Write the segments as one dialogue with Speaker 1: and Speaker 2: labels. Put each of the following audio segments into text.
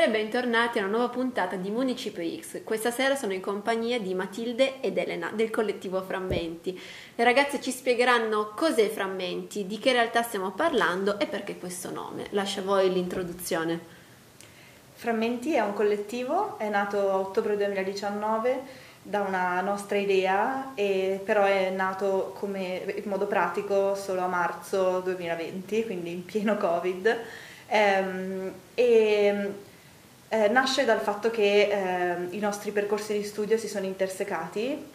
Speaker 1: Buonasera e bentornati a una nuova puntata di Municipio X. Questa sera sono in compagnia di Matilde ed Elena del collettivo Frammenti. Le ragazze ci spiegheranno cos'è Frammenti, di che realtà stiamo parlando e perché questo nome. Lascio a voi l'introduzione.
Speaker 2: Frammenti è un collettivo, è nato a ottobre 2019 da una nostra idea, però è nato come, in modo pratico solo a marzo 2020, quindi in pieno Covid. Ehm, e eh, nasce dal fatto che eh, i nostri percorsi di studio si sono intersecati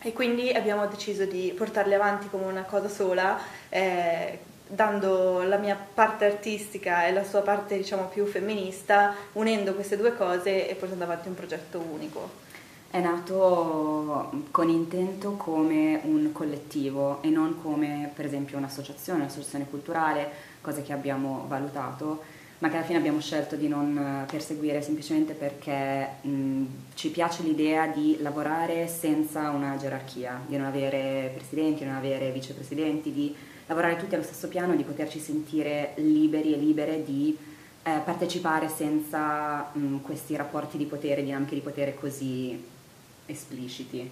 Speaker 2: e quindi abbiamo deciso di portarli avanti come una cosa sola, eh, dando la mia parte artistica e la sua parte diciamo più femminista, unendo queste due cose e portando avanti un progetto unico.
Speaker 3: È nato con intento come un collettivo e non come per esempio un'associazione, un'associazione culturale, cose che abbiamo valutato, ma che alla fine abbiamo scelto di non perseguire semplicemente perché mh, ci piace l'idea di lavorare senza una gerarchia, di non avere presidenti, di non avere vicepresidenti, di lavorare tutti allo stesso piano, di poterci sentire liberi e libere di eh, partecipare senza mh, questi rapporti di potere, dinamiche di potere così espliciti.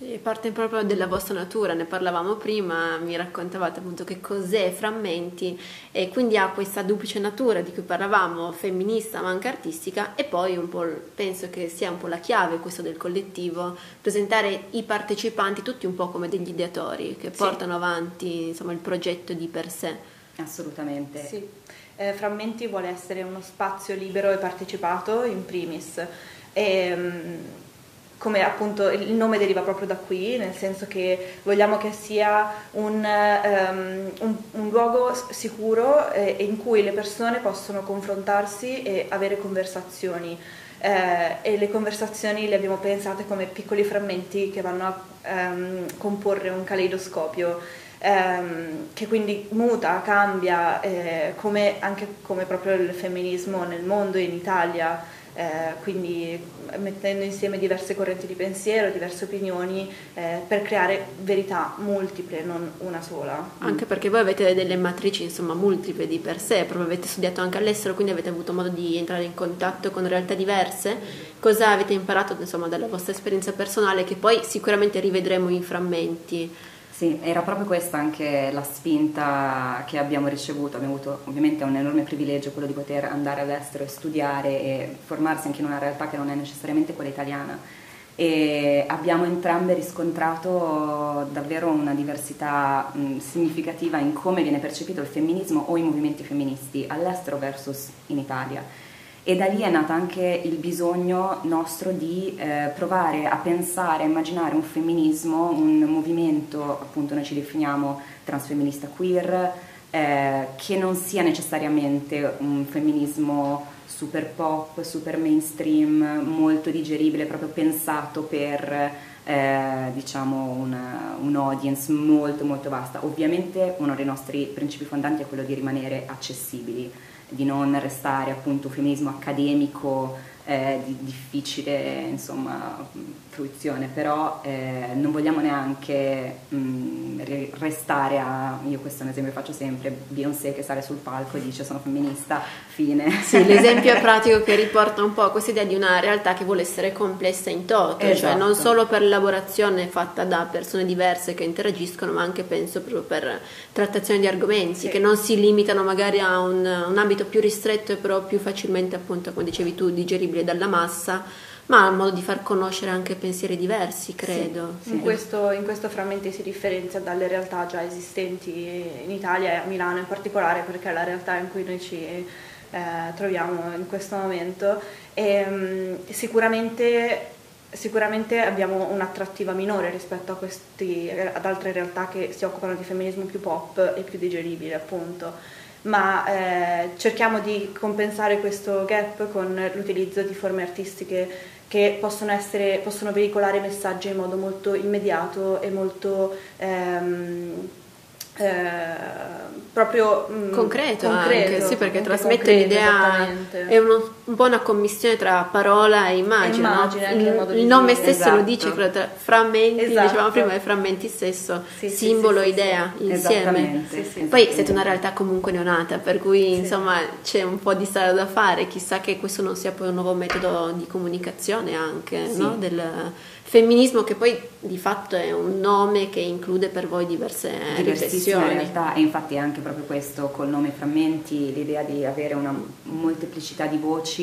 Speaker 1: Sì, parte proprio della vostra natura, ne parlavamo prima, mi raccontavate appunto che cos'è Frammenti e quindi ha questa duplice natura di cui parlavamo, femminista ma anche artistica e poi un po' penso che sia un po' la chiave questo del collettivo, presentare i partecipanti tutti un po' come degli ideatori che sì. portano avanti insomma, il progetto di per sé.
Speaker 3: Assolutamente.
Speaker 2: Sì. Eh, Frammenti vuole essere uno spazio libero e partecipato in primis. E, um, come appunto il nome deriva proprio da qui, nel senso che vogliamo che sia un, um, un, un luogo sicuro eh, in cui le persone possono confrontarsi e avere conversazioni. Eh, e le conversazioni le abbiamo pensate come piccoli frammenti che vanno a um, comporre un caleidoscopio um, che quindi muta, cambia, eh, come, anche come proprio il femminismo nel mondo e in Italia eh, quindi mettendo insieme diverse correnti di pensiero, diverse opinioni eh, per creare verità multiple, non una sola.
Speaker 1: Anche perché voi avete delle matrici insomma multiple di per sé, proprio avete studiato anche all'estero, quindi avete avuto modo di entrare in contatto con realtà diverse. Cosa avete imparato insomma dalla vostra esperienza personale che poi sicuramente rivedremo in frammenti?
Speaker 3: Sì, era proprio questa anche la spinta che abbiamo ricevuto. Abbiamo avuto ovviamente un enorme privilegio quello di poter andare all'estero e studiare e formarsi anche in una realtà che non è necessariamente quella italiana. E abbiamo entrambe riscontrato davvero una diversità mh, significativa in come viene percepito il femminismo o i movimenti femministi all'estero versus in Italia e da lì è nato anche il bisogno nostro di eh, provare a pensare, a immaginare un femminismo, un movimento, appunto noi ci definiamo transfemminista queer, eh, che non sia necessariamente un femminismo super pop, super mainstream, molto digeribile, proprio pensato per eh, diciamo una, un audience molto molto vasta. Ovviamente uno dei nostri principi fondanti è quello di rimanere accessibili di non restare appunto un femminismo accademico eh, di difficile insomma, fruizione, però eh, non vogliamo neanche mh, mm, restare a, io questo è un esempio che faccio sempre, Beyoncé che sale sul palco e dice sono femminista, fine.
Speaker 1: Sì, l'esempio è pratico che riporta un po' questa idea di una realtà che vuole essere complessa in toto, esatto. cioè non solo per l'elaborazione fatta da persone diverse che interagiscono, ma anche penso proprio per trattazione di argomenti sì. che non si limitano magari a un, un ambito più ristretto e però più facilmente appunto, come dicevi tu, digeribile dalla massa, ma ha modo di far conoscere anche pensieri diversi, credo.
Speaker 2: Sì. In, questo, in questo frammenti si differenzia dalle realtà già esistenti in Italia e a Milano in particolare, perché è la realtà in cui noi ci eh, troviamo in questo momento. E, um, sicuramente sicuramente abbiamo un'attrattiva minore rispetto questi, ad altre realtà che si occupano di femminismo più pop e più digeribile appunto ma eh, cerchiamo di compensare questo gap con l'utilizzo di forme artistiche che possono, essere, possono veicolare messaggi in modo molto immediato e molto ehm, eh, proprio
Speaker 1: mh, mm, concreto, concreto, anche, sì, perché trasmette l'idea è uno un po' una commissione tra parola e immagine.
Speaker 2: immagine
Speaker 1: no? il, il nome stesso esatto. lo dice, quello tra frammenti, esatto. dicevamo prima, frammenti stesso, sì, simbolo, sì, idea, insieme. Poi siete una realtà comunque neonata, per cui insomma c'è un po' di strada da fare, chissà che questo non sia poi un nuovo metodo di comunicazione anche, no? Del, femminismo che poi di fatto è un nome che include per voi diverse riflessioni.
Speaker 3: in realtà e infatti è anche proprio questo col nome frammenti l'idea di avere una molteplicità di voci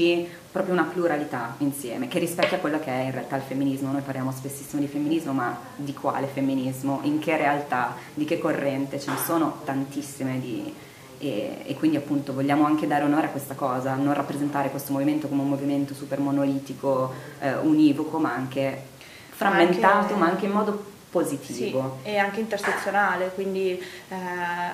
Speaker 3: proprio una pluralità insieme che rispecchia quello che è in realtà il femminismo. Noi parliamo spessissimo di femminismo ma di quale femminismo? In che realtà? Di che corrente? Ce ne sono tantissime di e, e, quindi appunto vogliamo anche dare onore a questa cosa, non rappresentare questo movimento come un movimento super monolitico, eh, univoco, ma anche frammentato anche, ma anche in modo positivo.
Speaker 2: Sì, e anche intersezionale, quindi eh,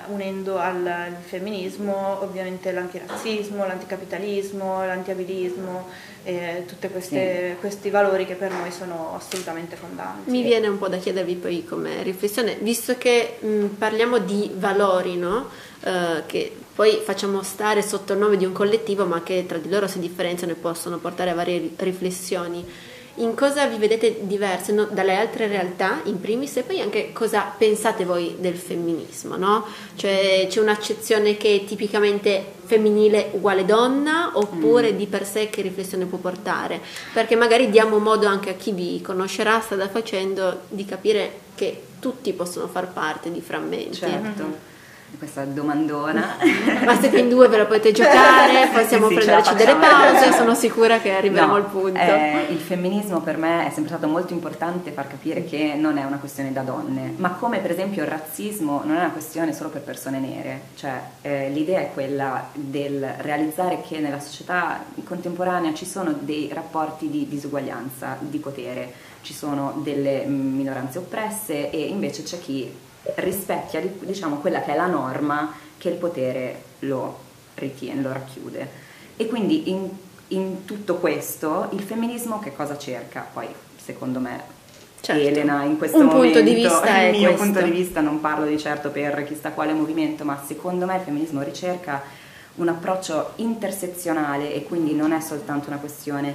Speaker 2: unendo al femminismo ovviamente l'antirazzismo, l'anticapitalismo, l'antiabilismo, eh, tutti sì. questi valori che per noi sono assolutamente fondanti.
Speaker 1: Mi viene un po' da chiedervi poi come riflessione, visto che mh, parliamo di valori, no? eh, che poi facciamo stare sotto il nome di un collettivo ma che tra di loro si differenziano e possono portare a varie riflessioni in cosa vi vedete diverse no? dalle altre realtà in primis e poi anche cosa pensate voi del femminismo, no? Cioè c'è un'accezione che è tipicamente femminile uguale donna oppure mm. di per sé che riflessione può portare? Perché magari diamo modo anche a chi vi conoscerà, strada facendo, di capire che tutti possono far parte di frammenti.
Speaker 3: Certo. Mm-hmm questa domandona.
Speaker 1: Ma siete in due, ve la potete giocare, possiamo sì, sì, prenderci delle pause, sono sicura che arriveremo no, al punto.
Speaker 3: Eh, il femminismo per me è sempre stato molto importante far capire che non è una questione da donne, ma come per esempio il razzismo non è una questione solo per persone nere, cioè eh, l'idea è quella del realizzare che nella società contemporanea ci sono dei rapporti di disuguaglianza, di potere, ci sono delle minoranze oppresse e invece c'è chi rispecchia diciamo, quella che è la norma che il potere lo ritiene, lo racchiude. E quindi in, in tutto questo il femminismo che cosa cerca? Poi secondo me Certo. Elena in questo
Speaker 1: un
Speaker 3: momento.
Speaker 1: Punto di vista
Speaker 3: il mio
Speaker 1: questo.
Speaker 3: punto di vista non parlo di certo per chissà quale movimento, ma secondo me il femminismo ricerca un approccio intersezionale e quindi non è soltanto una questione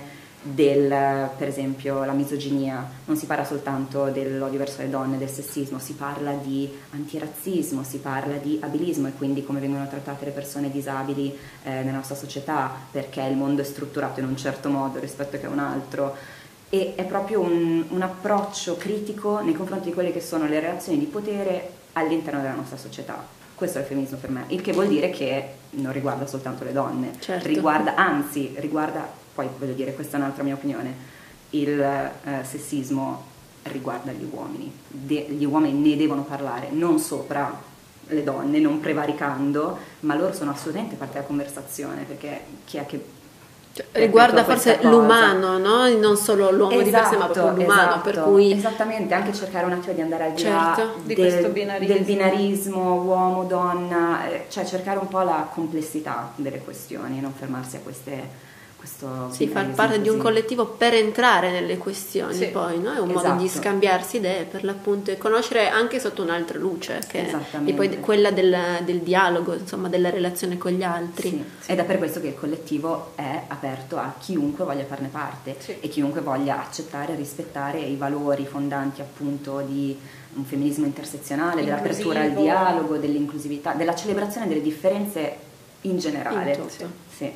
Speaker 3: del, per esempio, la misoginia, non si parla soltanto dell'odio verso le donne, del sessismo, si parla di antirazzismo, si parla di abilismo e quindi come vengono trattate le persone disabili eh, nella nostra società, perché il mondo è strutturato in un certo modo rispetto a un altro. E è proprio un, un approccio critico nei confronti di quelle che sono le relazioni di potere all'interno della nostra società. Questo è il femminismo per me, il che vuol dire che non riguarda soltanto le donne, certo. riguarda, anzi, riguarda poi voglio dire, questa è un'altra mia opinione, il eh, sessismo riguarda gli uomini, De- gli uomini ne devono parlare, non sopra le donne, non prevaricando, ma loro sono assolutamente parte della conversazione, perché chi è che
Speaker 1: cioè, riguarda forse l'umano, no? non solo l'uomo esatto, di per sé, ma proprio esatto, l'umano.
Speaker 3: Esatto,
Speaker 1: per cui...
Speaker 3: Esattamente, anche cercare un attimo di andare al di là certo, del, di binarismo. del, binarismo. uomo-donna, eh, cioè cercare un po' la complessità delle questioni, non fermarsi a queste
Speaker 1: questo sì, far parte così. di un collettivo per entrare nelle questioni sì, poi, no? è un esatto. modo di esatto. scambiarsi idee per l'appunto e conoscere anche sotto un'altra luce, che è poi quella del, del, dialogo, insomma della relazione con gli altri. Sì,
Speaker 3: sì. Ed è per questo che il collettivo è aperto a chiunque voglia farne parte e chiunque voglia accettare e rispettare i valori fondanti appunto di un femminismo intersezionale, Inclusivo. dell'apertura al dialogo, dell'inclusività, della celebrazione delle differenze in generale.
Speaker 1: In. Sì.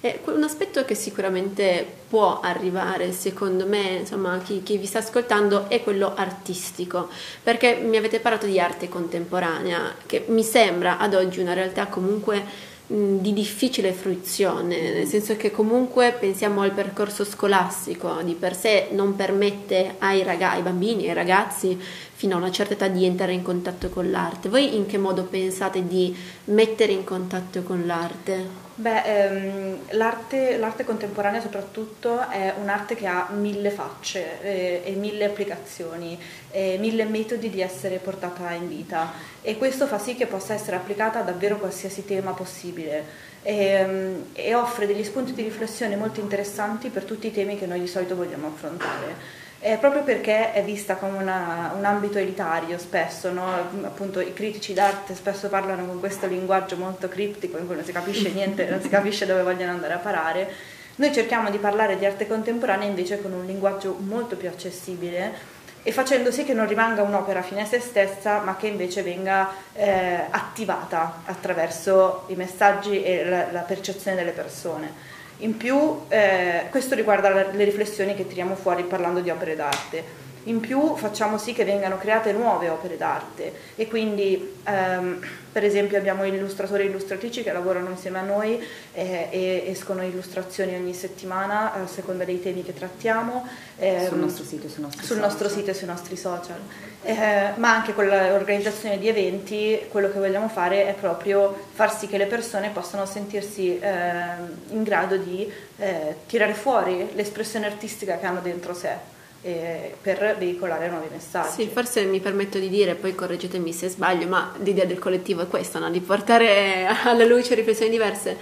Speaker 1: È un aspetto che sicuramente può arrivare, secondo me, insomma, chi, chi, vi sta ascoltando, è quello artistico, perché mi avete parlato di arte contemporanea, che mi sembra ad oggi una realtà comunque di difficile fruizione, nel senso che comunque pensiamo al percorso scolastico, di per sé non permette ai, ragazzi, ai bambini, ai ragazzi fino a una certa età di entrare in contatto con l'arte. Voi in che modo pensate di mettere in contatto con l'arte?
Speaker 2: Beh, ehm, l'arte, l'arte, contemporanea soprattutto è un'arte che ha mille facce eh, e mille applicazioni, e mille metodi di essere portata in vita e questo fa sì che possa essere applicata a davvero qualsiasi tema possibile e, ehm, e offre degli spunti di riflessione molto interessanti per tutti i temi che noi di solito vogliamo affrontare. Eh, proprio perché è vista come una, un ambito elitario spesso, no? appunto i critici d'arte spesso parlano con questo linguaggio molto criptico in cui non si capisce niente, non si capisce dove vogliono andare a parare. Noi cerchiamo di parlare di arte contemporanea invece con un linguaggio molto più accessibile e facendo sì che non rimanga un'opera fine a se stessa, ma che invece venga eh, attivata attraverso i messaggi e la, la percezione delle persone. In più, eh, questo riguarda le riflessioni che tiriamo fuori parlando di opere d'arte. In più facciamo sì che vengano create nuove opere d'arte e quindi ehm, per esempio abbiamo illustratori e illustratrici che lavorano insieme a noi eh, e escono illustrazioni ogni settimana a seconda dei temi che trattiamo.
Speaker 3: Eh, sul nostro sito e sui nostri
Speaker 2: sul
Speaker 3: social.
Speaker 2: nostro sito e sui nostri social. Eh, ma anche con l'organizzazione di eventi quello che vogliamo fare è proprio far sì che le persone possano sentirsi ehm, in grado di eh, tirare fuori l'espressione artistica che hanno dentro sé eh, per veicolare nuovi messaggi.
Speaker 1: Sì, forse mi permetto di dire, poi correggetemi se sbaglio, ma l'idea del collettivo è questa, no? di portare alla luce riflessioni diverse.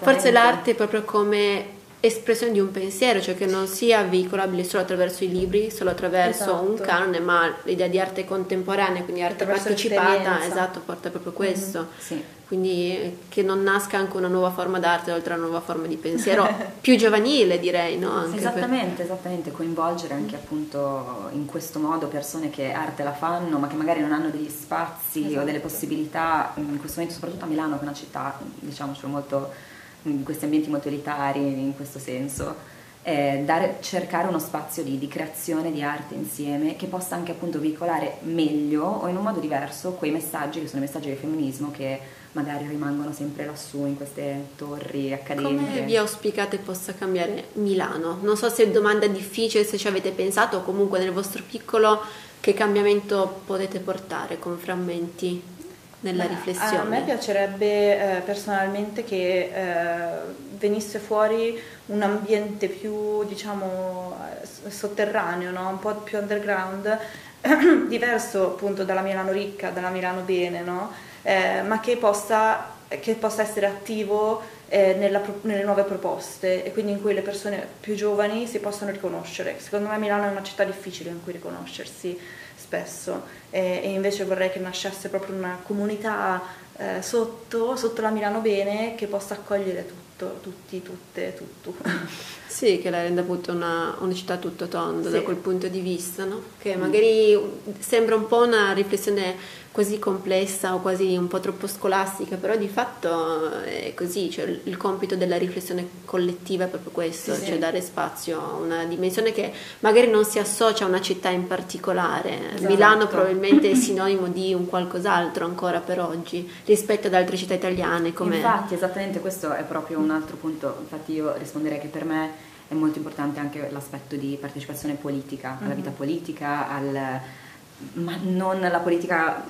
Speaker 1: Forse l'arte è proprio come espressione di un pensiero, cioè che non sia veicolabile solo attraverso i libri, solo attraverso esatto. un canone, ma l'idea di arte contemporanea, quindi arte partecipata, esatto, porta proprio questo. Mm-hmm. Sì. Quindi che non nasca anche una nuova forma d'arte oltre a una nuova forma di pensiero più giovanile, direi, no?
Speaker 3: esattamente, per... esattamente, coinvolgere anche appunto in questo modo persone che arte la fanno, ma che magari non hanno degli spazi esatto. o delle possibilità, in questo momento soprattutto a Milano, che è una città, diciamo, molto in questi ambienti molto elitari in questo senso, eh, dare, cercare uno spazio di, di, creazione di arte insieme che possa anche appunto veicolare meglio o in un modo diverso quei messaggi che sono i messaggi del femminismo che magari rimangono sempre lassù in queste torri accademiche.
Speaker 1: Come vi auspicate possa cambiare Milano? Non so se è domanda difficile, se ci avete pensato o comunque nel vostro piccolo che cambiamento potete portare con frammenti nella riflessione?
Speaker 2: A me piacerebbe eh, personalmente che eh, venisse fuori un ambiente più, diciamo, sotterraneo, no? un po' più underground, diverso appunto dalla Milano ricca, dalla Milano bene, no? eh, ma che possa, che possa, essere attivo eh, nella, nelle nuove proposte e quindi in cui le persone più giovani si possano riconoscere. Secondo me Milano è una città difficile in cui riconoscersi spesso e, e invece vorrei che nascesse proprio una comunità eh, sotto, sotto la Milano Bene che possa accogliere tutto, tutti, tutte, tutto.
Speaker 1: Sì, che la renda appunto una, una città tutto tondo sì. da quel punto di vista, no? che magari sembra un po' una riflessione così complessa o quasi un po' troppo scolastica, però di fatto è così, cioè il compito della riflessione collettiva è proprio questo, sì, cioè dare spazio a una dimensione che magari non si associa a una città in particolare. Esatto. Milano probabilmente è sinonimo di un qualcos'altro ancora per oggi rispetto ad altre città italiane. Come...
Speaker 3: Infatti, esattamente questo è proprio un altro punto, infatti io risponderei che per me è molto importante anche l'aspetto di partecipazione politica, alla mm-hmm. vita politica, al ma non la politica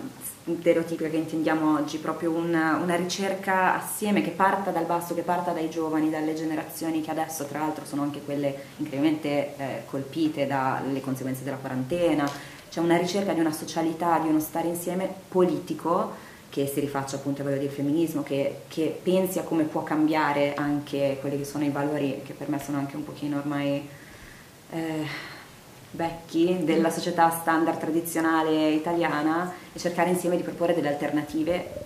Speaker 3: stereotipica che intendiamo oggi, proprio una, una, ricerca assieme che parta dal basso, che parta dai giovani, dalle generazioni che adesso tra l'altro sono anche quelle incredibilmente eh, colpite dalle conseguenze della quarantena, c'è una ricerca di una socialità, di uno stare insieme politico che si rifaccia appunto ai valori del femminismo, che, che pensi a come può cambiare anche quelli che sono i valori che per me sono anche un pochino ormai... Eh, vecchi della società standard tradizionale italiana e cercare insieme di proporre delle alternative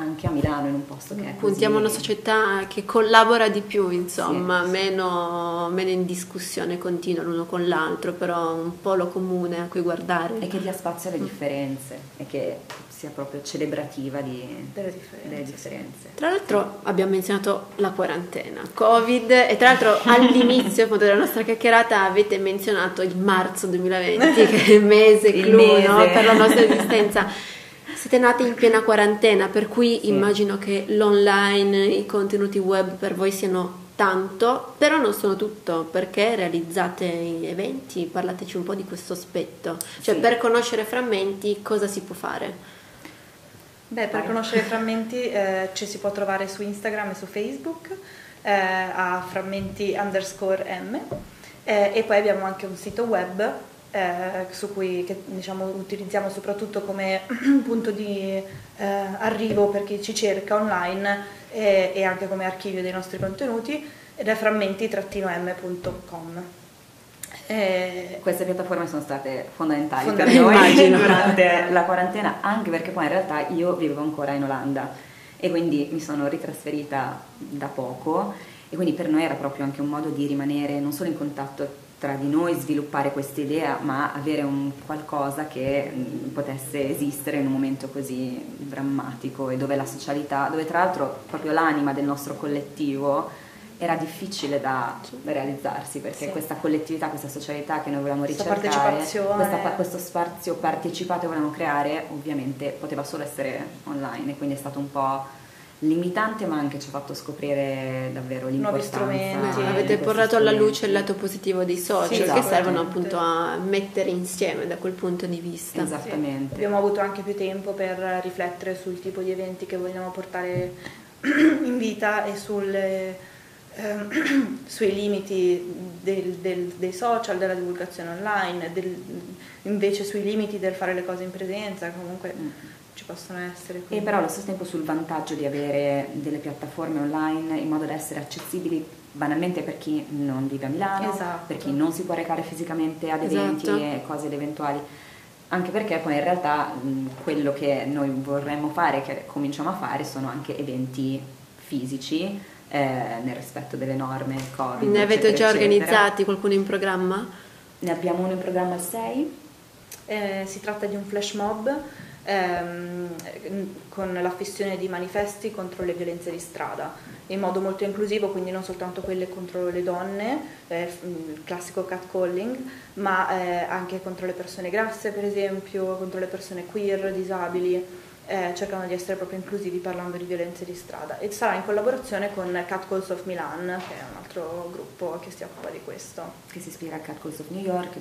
Speaker 3: anche a Milano in un posto che è così.
Speaker 1: Puntiamo a una società che collabora di più, insomma, sì, meno, meno, in discussione continua l'uno con l'altro, però un polo comune a cui guardare.
Speaker 3: E che dia spazio alle differenze e che sia proprio celebrativa di,
Speaker 2: delle, differenze.
Speaker 3: delle, differenze.
Speaker 1: Tra l'altro abbiamo menzionato la quarantena, Covid e tra l'altro all'inizio della nostra chiacchierata avete menzionato il marzo 2020 che è il mese il clou mese. No? per la nostra esistenza. Siete nati in piena quarantena, per cui sì. immagino che l'online, i contenuti web per voi siano tanto, però non sono tutto, perché realizzate eventi, parlateci un po' di questo aspetto, cioè sì. per conoscere frammenti cosa si può fare?
Speaker 2: Beh, per conoscere frammenti eh, ci si può trovare su Instagram e su Facebook eh, a frammenti underscore m eh, e poi abbiamo anche un sito web eh, su cui che, diciamo, utilizziamo soprattutto come punto di eh, arrivo per chi ci cerca online e anche come archivio dei nostri contenuti ed è frammenti-m.com.
Speaker 3: Eh, Queste piattaforme sono state fondamentali, fondamentali per noi durante la quarantena, anche perché poi in realtà io vivevo ancora in Olanda e quindi mi sono ritrasferita da poco e quindi per noi era proprio anche un modo di rimanere non solo in contatto tra di noi, sviluppare questa idea, ma avere un qualcosa che mh, potesse esistere in un momento così drammatico e dove la socialità, dove tra l'altro proprio l'anima del nostro collettivo era difficile da realizzarsi perché sì. questa collettività, questa socialità che noi volevamo ricercare, questa, questo spazio partecipato che volevamo creare, ovviamente poteva solo essere online e quindi è stato un po' limitante ma anche ci ha fatto scoprire davvero l'importanza
Speaker 1: nuovi strumenti avete portato alla luce il lato positivo dei social sì, che servono appunto a mettere insieme da quel punto di vista.
Speaker 3: Esattamente.
Speaker 2: Sì. abbiamo avuto anche più tempo per riflettere sul tipo di eventi che vogliamo portare in vita e sulle, ehm, sui limiti del, del, dei social, della divulgazione online, del, invece sui limiti del fare le cose in presenza, comunque mm ci possono essere.
Speaker 3: Quindi. E però allo stesso tempo sul vantaggio di avere delle piattaforme online in modo da essere accessibili banalmente per chi non vive a Milano, esatto. per chi non si può recare fisicamente ad eventi esatto. e cose ed eventuali. Anche perché poi in realtà mh, quello che noi vorremmo fare, che cominciamo a fare, sono anche eventi fisici eh, nel rispetto delle norme Covid.
Speaker 1: Ne avete
Speaker 3: eccetera,
Speaker 1: già organizzati qualcuno in programma?
Speaker 3: Ne abbiamo uno in programma il 6.
Speaker 2: Eh, si tratta di un flash mob ehm, con l'affissione di manifesti contro le violenze di strada, in modo molto inclusivo, quindi non soltanto quelle contro le donne, eh, il classico catcalling, ma eh, anche contro le persone grasse per esempio, contro le persone queer, disabili. Eh, cercano di essere proprio inclusivi parlando di violenze di strada. E sarà in collaborazione con Cat Calls of Milan che è un altro gruppo che si occupa di questo.
Speaker 3: Che si ispira a Cat Calls of New York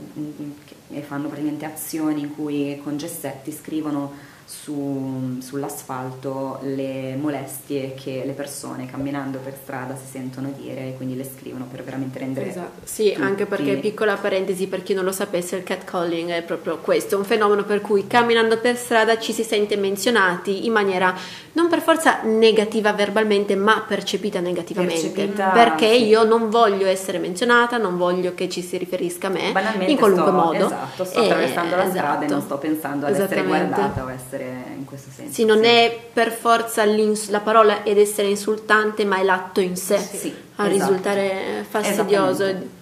Speaker 3: e fanno praticamente azioni in cui con gessetti scrivono su, sull'asfalto le molestie che le persone camminando per strada si sentono dire e quindi le scrivono per veramente rendere
Speaker 1: esatto. sì tutti. anche perché piccola parentesi per chi non lo sapesse il catcalling è proprio questo un fenomeno per cui camminando per strada ci si sente menzionati in maniera non per forza negativa verbalmente ma percepita negativamente percepita, perché sì. io non voglio essere menzionata non voglio che ci si riferisca a me
Speaker 3: Banalmente
Speaker 1: in qualunque
Speaker 3: sto,
Speaker 1: modo
Speaker 3: esatto sto attraversando la esatto. strada e non sto pensando ad essere guardata o essere essere in questo senso.
Speaker 1: Sì, non sì. è per forza la parola ed essere insultante, ma è l'atto in sé sì, a esatto. risultare fastidioso.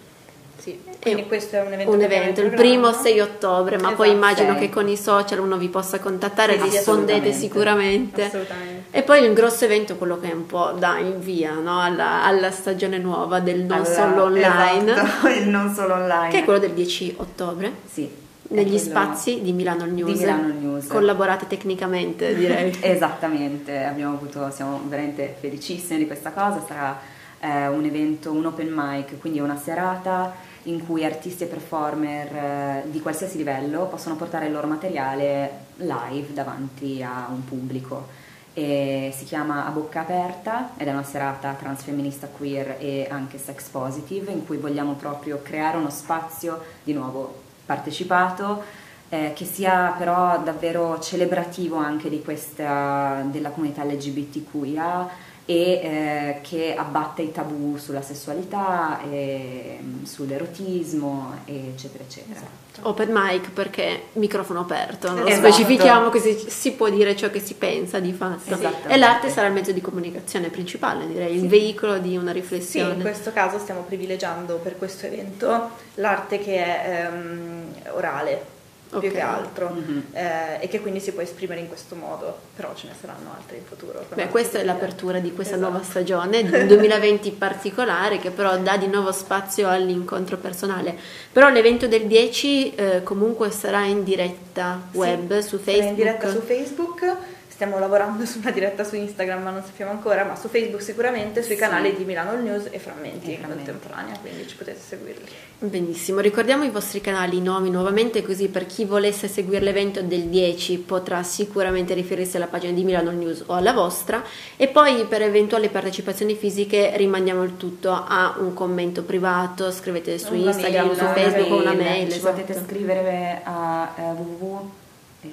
Speaker 2: Sì, quindi questo è un evento.
Speaker 1: Un evento, il primo 6 ottobre, ma esatto, poi immagino 6. che con i social uno vi possa contattare, sì, rispondete sicuramente. Assolutamente. E poi il grosso evento, quello che è un po' dà il via no? alla, alla, stagione nuova del non allora, solo online.
Speaker 3: Esatto, il non solo online.
Speaker 1: Che è quello del 10 ottobre.
Speaker 3: Sì
Speaker 1: negli spazi di Milano News.
Speaker 3: Di Milano News.
Speaker 1: Collaborate tecnicamente, direi.
Speaker 3: Esattamente, avuto, siamo veramente felicissimi di questa cosa. Sarà eh, un evento, un open mic, quindi una serata in cui artisti e performer eh, di qualsiasi livello possono portare il loro materiale live davanti a un pubblico. E si chiama A Bocca Aperta ed è una serata transfemminista queer e anche sex positive in cui vogliamo proprio creare uno spazio di nuovo partecipato, eh, che sia però davvero celebrativo anche questa, della comunità LGBTQIA e eh, che abbatte i tabù sulla sessualità, e, mm, sull'erotismo, eccetera, eccetera.
Speaker 1: Esatto. Open mic perché microfono aperto, no? esatto. specifichiamo che si, si, può dire ciò che si pensa di fatto. E l'arte sarà il mezzo di comunicazione principale, direi, sì. il veicolo di una riflessione.
Speaker 2: Sì, in questo caso stiamo privilegiando per questo evento l'arte che è um, orale, okay. più che altro mm-hmm. eh, e che quindi si può esprimere in questo modo, però ce ne saranno altre in futuro.
Speaker 1: Beh, questa è l'apertura di questa esatto. nuova stagione, del 2020 particolare, che però dà di nuovo spazio all'incontro personale. Però l'evento del 10 eh, comunque sarà in diretta web
Speaker 2: sì,
Speaker 1: su Facebook.
Speaker 2: in diretta su Facebook stiamo lavorando su una diretta su Instagram ma non sappiamo ancora, ma su Facebook sicuramente, sui sì. canali di Milano News e Frammenti in contemporanea, quindi ci potete seguirli.
Speaker 1: Benissimo, ricordiamo i vostri canali, i nomi nuovamente così per chi volesse seguire l'evento del 10 potrà sicuramente riferirsi alla pagina di Milano News o alla vostra e poi per eventuali partecipazioni fisiche rimandiamo il tutto a un commento privato, scrivete su una Instagram, mail, su Facebook o una mail.
Speaker 3: Ci esatto. potete scrivere a uh, www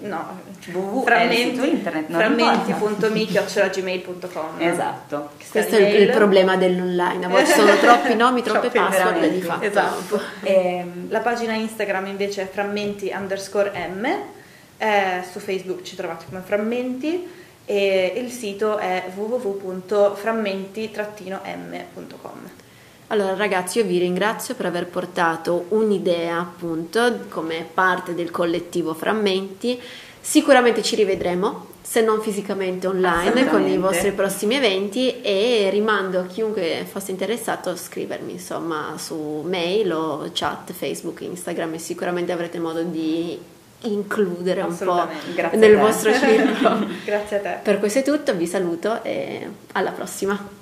Speaker 2: No,
Speaker 3: www frammenti, internet,
Speaker 2: frammenti.mi.gmail.com
Speaker 3: Esatto.
Speaker 1: Questo è il, il, problema dell'online, a volte sono troppi nomi, troppe password di fatto.
Speaker 2: Esatto. E, ehm, la pagina Instagram invece è frammenti underscore m, eh, su Facebook ci trovate come frammenti. E il sito è www.frammenti-m.com.
Speaker 1: Allora ragazzi io vi ringrazio per aver portato un'idea appunto come parte del collettivo Frammenti, sicuramente ci rivedremo se non fisicamente online con i vostri prossimi eventi e rimando a chiunque fosse interessato a scrivermi insomma su mail o chat Facebook, Instagram e sicuramente avrete modo di includere un po'
Speaker 2: Grazie
Speaker 1: nel vostro circolo.
Speaker 2: Grazie a te.
Speaker 1: Per questo è tutto, vi saluto e alla prossima.